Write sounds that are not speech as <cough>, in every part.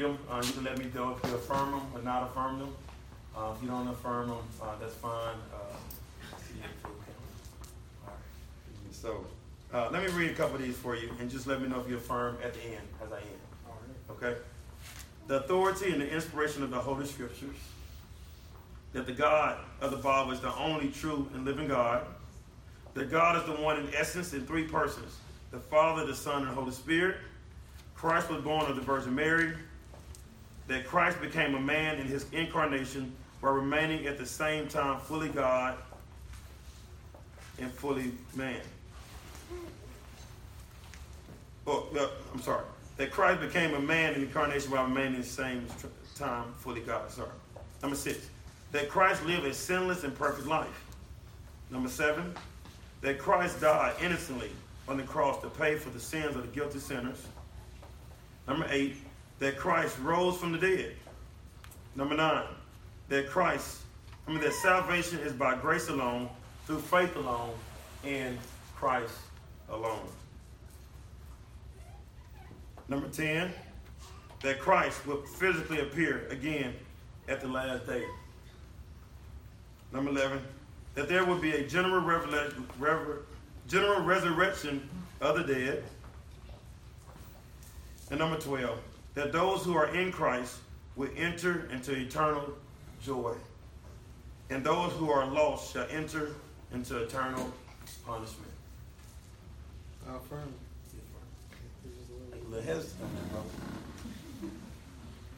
read them. Uh, you can let me know if you affirm them or not affirm them. Uh, if you don't affirm them, uh, that's fine. Uh, so uh, let me read a couple of these for you and just let me know if you affirm at the end as I end. Okay? The authority and the inspiration of the Holy Scriptures, that the God of the Bible is the only true and living God, that God is the one in essence in three persons the Father, the Son, and the Holy Spirit. Christ was born of the Virgin Mary, that Christ became a man in his incarnation while remaining at the same time fully God and fully man. Oh, no, I'm sorry. That Christ became a man in incarnation while remaining at the same time fully God. Sorry. Number six. That Christ lived a sinless and perfect life. Number seven. That Christ died innocently on the cross to pay for the sins of the guilty sinners. Number eight. That Christ rose from the dead. Number nine. That Christ, I mean, that salvation is by grace alone, through faith alone, in Christ alone. Number 10, that Christ will physically appear again at the last day. Number 11, that there will be a general, general resurrection of the dead. And number 12, that those who are in Christ will enter into eternal joy. And those who are lost shall enter into eternal punishment. I affirm little hesitant, brother.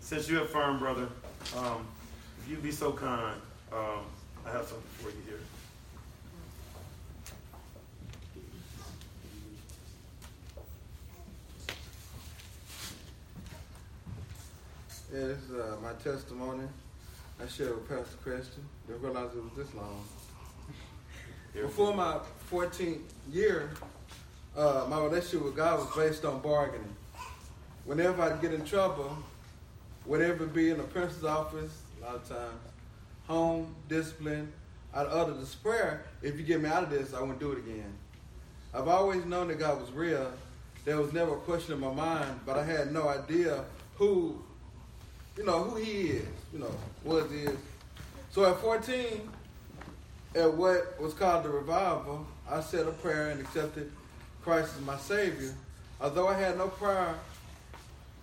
Since you affirm, brother, um, if you be so kind, um, I have something for you here. Yeah, this is uh, my testimony. I shared with Pastor Christian. Didn't realize it was this long. Before my 14th year, uh, my relationship with God was based on bargaining. Whenever I'd get in trouble, whatever it be in the principal's office, a lot of times, home, discipline, I'd utter this prayer, if you get me out of this, I won't do it again. I've always known that God was real. There was never a question in my mind, but I had no idea who, you know, who he is, you know, what is. So at 14, at what was called the revival, I said a prayer and accepted Christ as my Savior, although I had no prior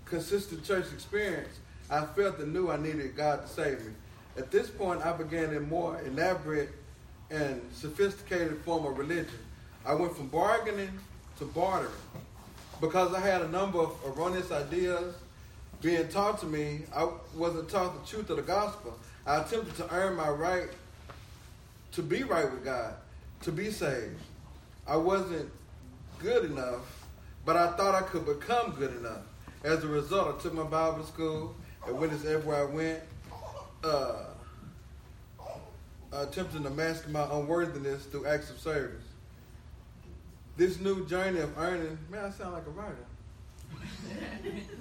consistent church experience, I felt and knew I needed God to save me. At this point, I began a more elaborate and sophisticated form of religion. I went from bargaining to bartering because I had a number of erroneous ideas being taught to me. I wasn't taught the truth of the gospel. I attempted to earn my right to be right with God, to be saved. I wasn't good enough, but I thought I could become good enough. As a result, I took my Bible school and witnessed everywhere I went, uh, attempting to mask my unworthiness through acts of service. This new journey of earning, man, I sound like a writer.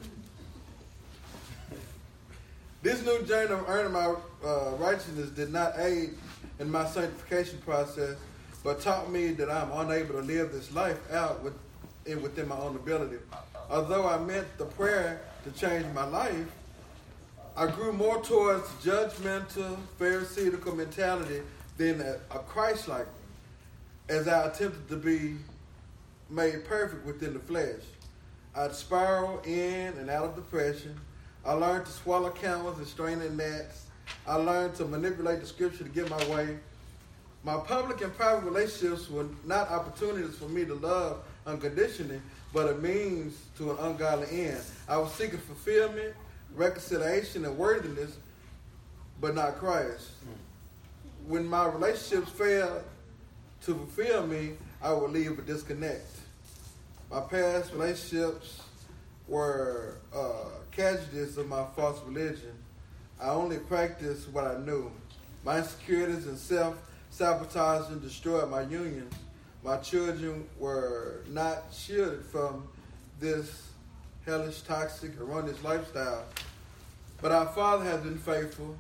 <laughs> this new journey of earning my uh, righteousness did not aid in my sanctification process but taught me that I'm unable to live this life out with, within my own ability. Although I meant the prayer to change my life, I grew more towards judgmental, pharisaical mentality than a, a Christ-like as I attempted to be made perfect within the flesh. I'd spiral in and out of depression. I learned to swallow camels and strain in gnats. I learned to manipulate the scripture to get my way. My public and private relationships were not opportunities for me to love unconditionally, but a means to an ungodly end. I was seeking fulfillment, reconciliation, and worthiness, but not Christ. When my relationships failed to fulfill me, I would leave a disconnect. My past relationships were uh, casualties of my false religion. I only practiced what I knew. My insecurities and self sabotaged and destroyed my unions. My children were not shielded from this hellish, toxic, erroneous lifestyle. But our Father has been faithful,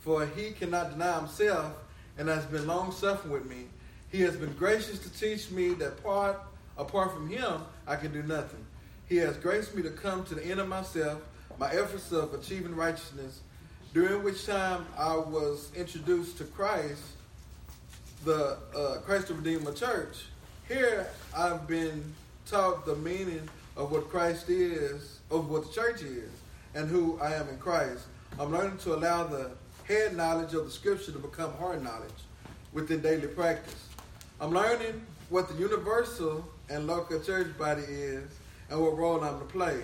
for he cannot deny himself and has been long suffering with me. He has been gracious to teach me that part, apart from him, I can do nothing. He has graced me to come to the end of myself, my efforts of achieving righteousness, during which time I was introduced to Christ, the uh, Christ the Redeemer Church. Here I've been taught the meaning of what Christ is, of what the church is, and who I am in Christ. I'm learning to allow the head knowledge of the scripture to become heart knowledge within daily practice. I'm learning what the universal and local church body is and what role I'm to play.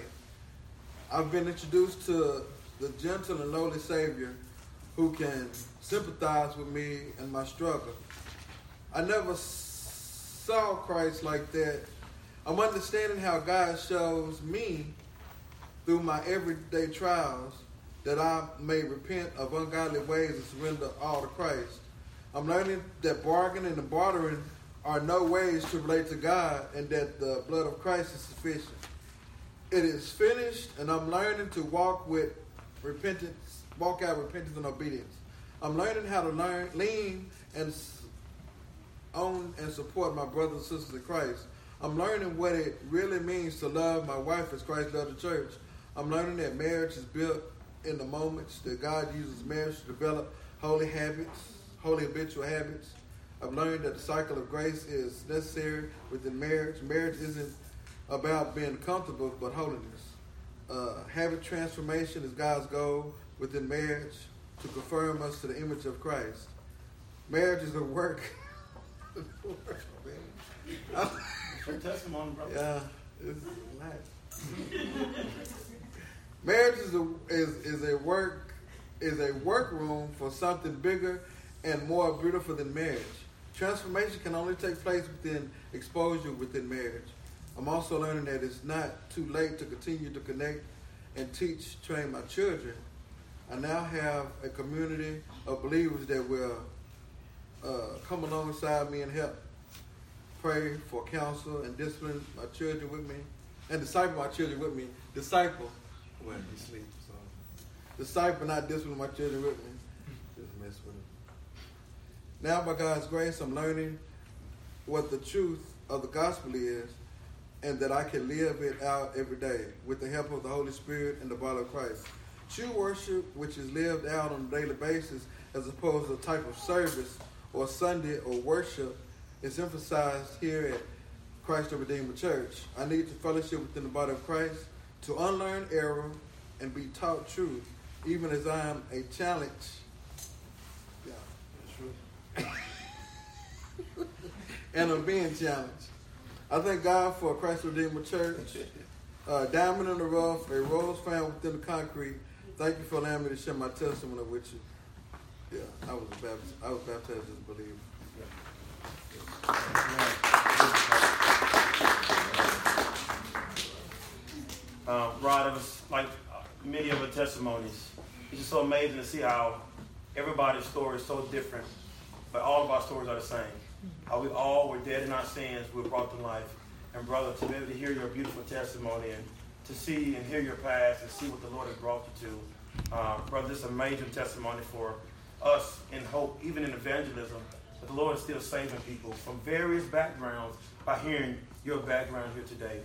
I've been introduced to the gentle and lowly Savior who can sympathize with me and my struggle. I never saw Christ like that. I'm understanding how God shows me through my everyday trials that I may repent of ungodly ways and surrender all to Christ. I'm learning that bargaining and bartering are no ways to relate to God and that the blood of Christ is sufficient. It is finished, and I'm learning to walk with repentance, walk out repentance and obedience. I'm learning how to learn, lean and own and support my brothers and sisters in Christ. I'm learning what it really means to love my wife as Christ loved the church. I'm learning that marriage is built in the moments that God uses marriage to develop holy habits, holy habitual habits. I've learned that the cycle of grace is necessary within marriage. Marriage isn't about being comfortable, but holiness. Uh, habit transformation is God's goal within marriage to confirm us to the image of Christ. Marriage is a work. <laughs> Your testimony, brother. Yeah, it's. Marriage is a is, is a work is a workroom for something bigger and more beautiful than marriage. Transformation can only take place within exposure within marriage. I'm also learning that it's not too late to continue to connect and teach, train my children. I now have a community of believers that will uh, come alongside me and help pray for counsel and discipline my children with me, and disciple my children with me. Disciple when he sleeps. So disciple, not discipline my children with me. Just mess with them. Now, by God's grace, I'm learning what the truth of the gospel is and that I can live it out every day with the help of the Holy Spirit and the body of Christ. True worship, which is lived out on a daily basis as opposed to a type of service or Sunday or worship, is emphasized here at Christ the Redeemer Church. I need to fellowship within the body of Christ to unlearn error and be taught truth, even as I am a challenge. <laughs> And I'm being challenged. I thank God for Christ Redeemer Church, uh, Diamond in the Rough, a rose found within the concrete. Thank you for allowing me to share my testimony with you. Yeah, I was baptized. I was baptized as a believer. Uh, Rod, it was like many of the testimonies. It's just so amazing to see how everybody's story is so different, but all of our stories are the same. How we all were dead in our sins, we were brought to life. And brother, to be able to hear your beautiful testimony and to see and hear your past and see what the Lord has brought you to, uh, brother, this is a major testimony for us in hope, even in evangelism, that the Lord is still saving people from various backgrounds by hearing your background here today.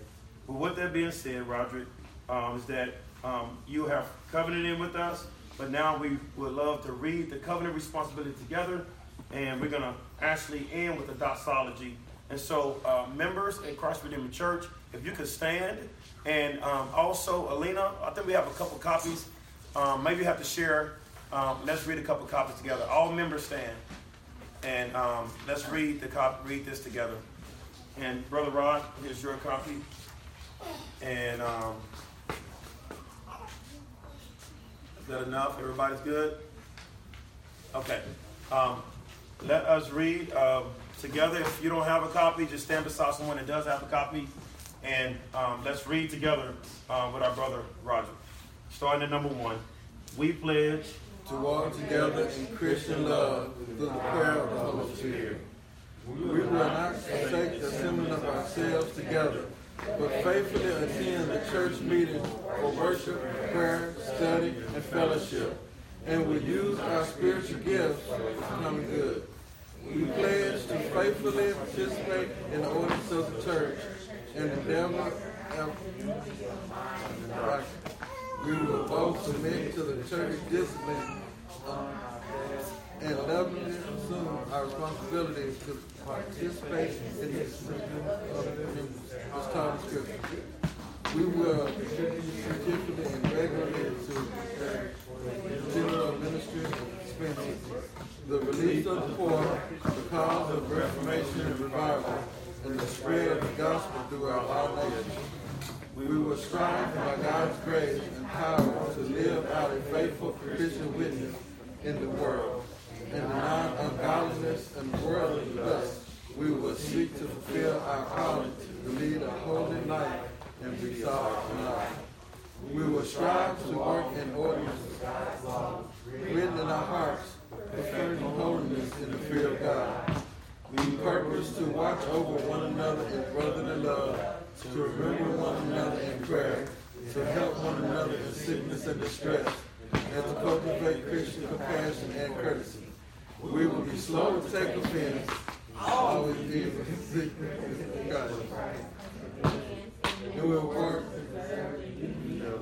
But with that being said, Roderick, um, is that um, you have covenanted with us, but now we would love to read the covenant responsibility together, and we're going to actually end with the doxology. And so, uh, members at Christ Redeemer Church, if you could stand, and um, also, Alina, I think we have a couple copies. Um, maybe you have to share. Um, let's read a couple copies together. All members stand, and um, let's read the cop- read this together. And Brother Rod, here's your copy. And um, is that enough? Everybody's good? Okay. Let us read um, together. If you don't have a copy, just stand beside someone that does have a copy. And um, let's read together uh, with our brother Roger. Starting at number one. We pledge to walk together in Christian love through the prayer of the Holy Spirit. We will not forsake the assembling of ourselves together but faithfully attend the church meeting for worship, prayer, study, and fellowship, and we use our spiritual gifts for common good. We pledge to faithfully participate in the ordinance of the church and endeavor We will both submit to the church discipline uh, and leverage assume our responsibility to participate in the the time of scripture. We will participate in regularly to general ministry expenses, the release of the poor, the cause of reformation and revival, and the spread of the gospel throughout all nations. We will strive by God's grace and power to live out a faithful Christian witness in the world. And in the non-ungodliness and worldly lust, we will seek to fulfill our calling to lead a holy life and be resolve in life. We will strive to work in ordinances written in our hearts, preferring holiness in the fear of God. We purpose to watch over one another in brotherly love, to remember one another in prayer, to help one another in sickness and distress, and to cultivate Christian compassion and courtesy. We will be slow to take offense, always be sick God. And we'll work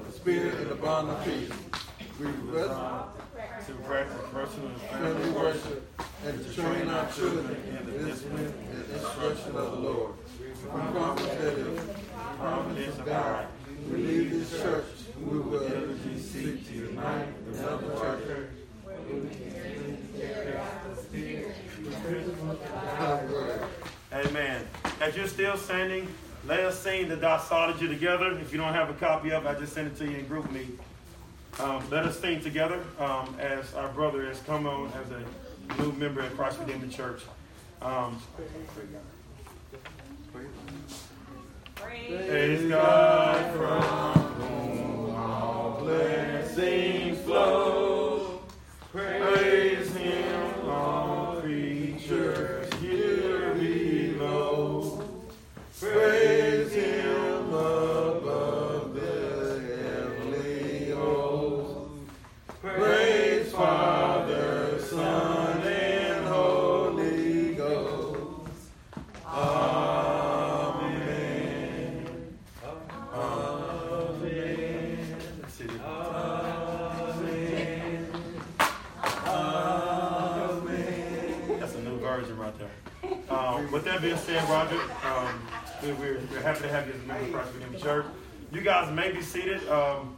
the spirit and the bond of peace. We rest To practice personal family worship and to train our children in the discipline and instruction of the Lord. We promise that if promise of God, we leave this church, we will ever seek to unite the another church. Amen. As you're still standing, let us sing the doxology together. If you don't have a copy of it, I just sent it to you in GroupMe. Um, let us sing together um, as our brother has come on as a new member in Christ Redeemer Church. Um, Praise God that being said, Roger, um, we- we're, we're happy to have you as a member of Christ Redeemer Church. You guys may be seated. Um,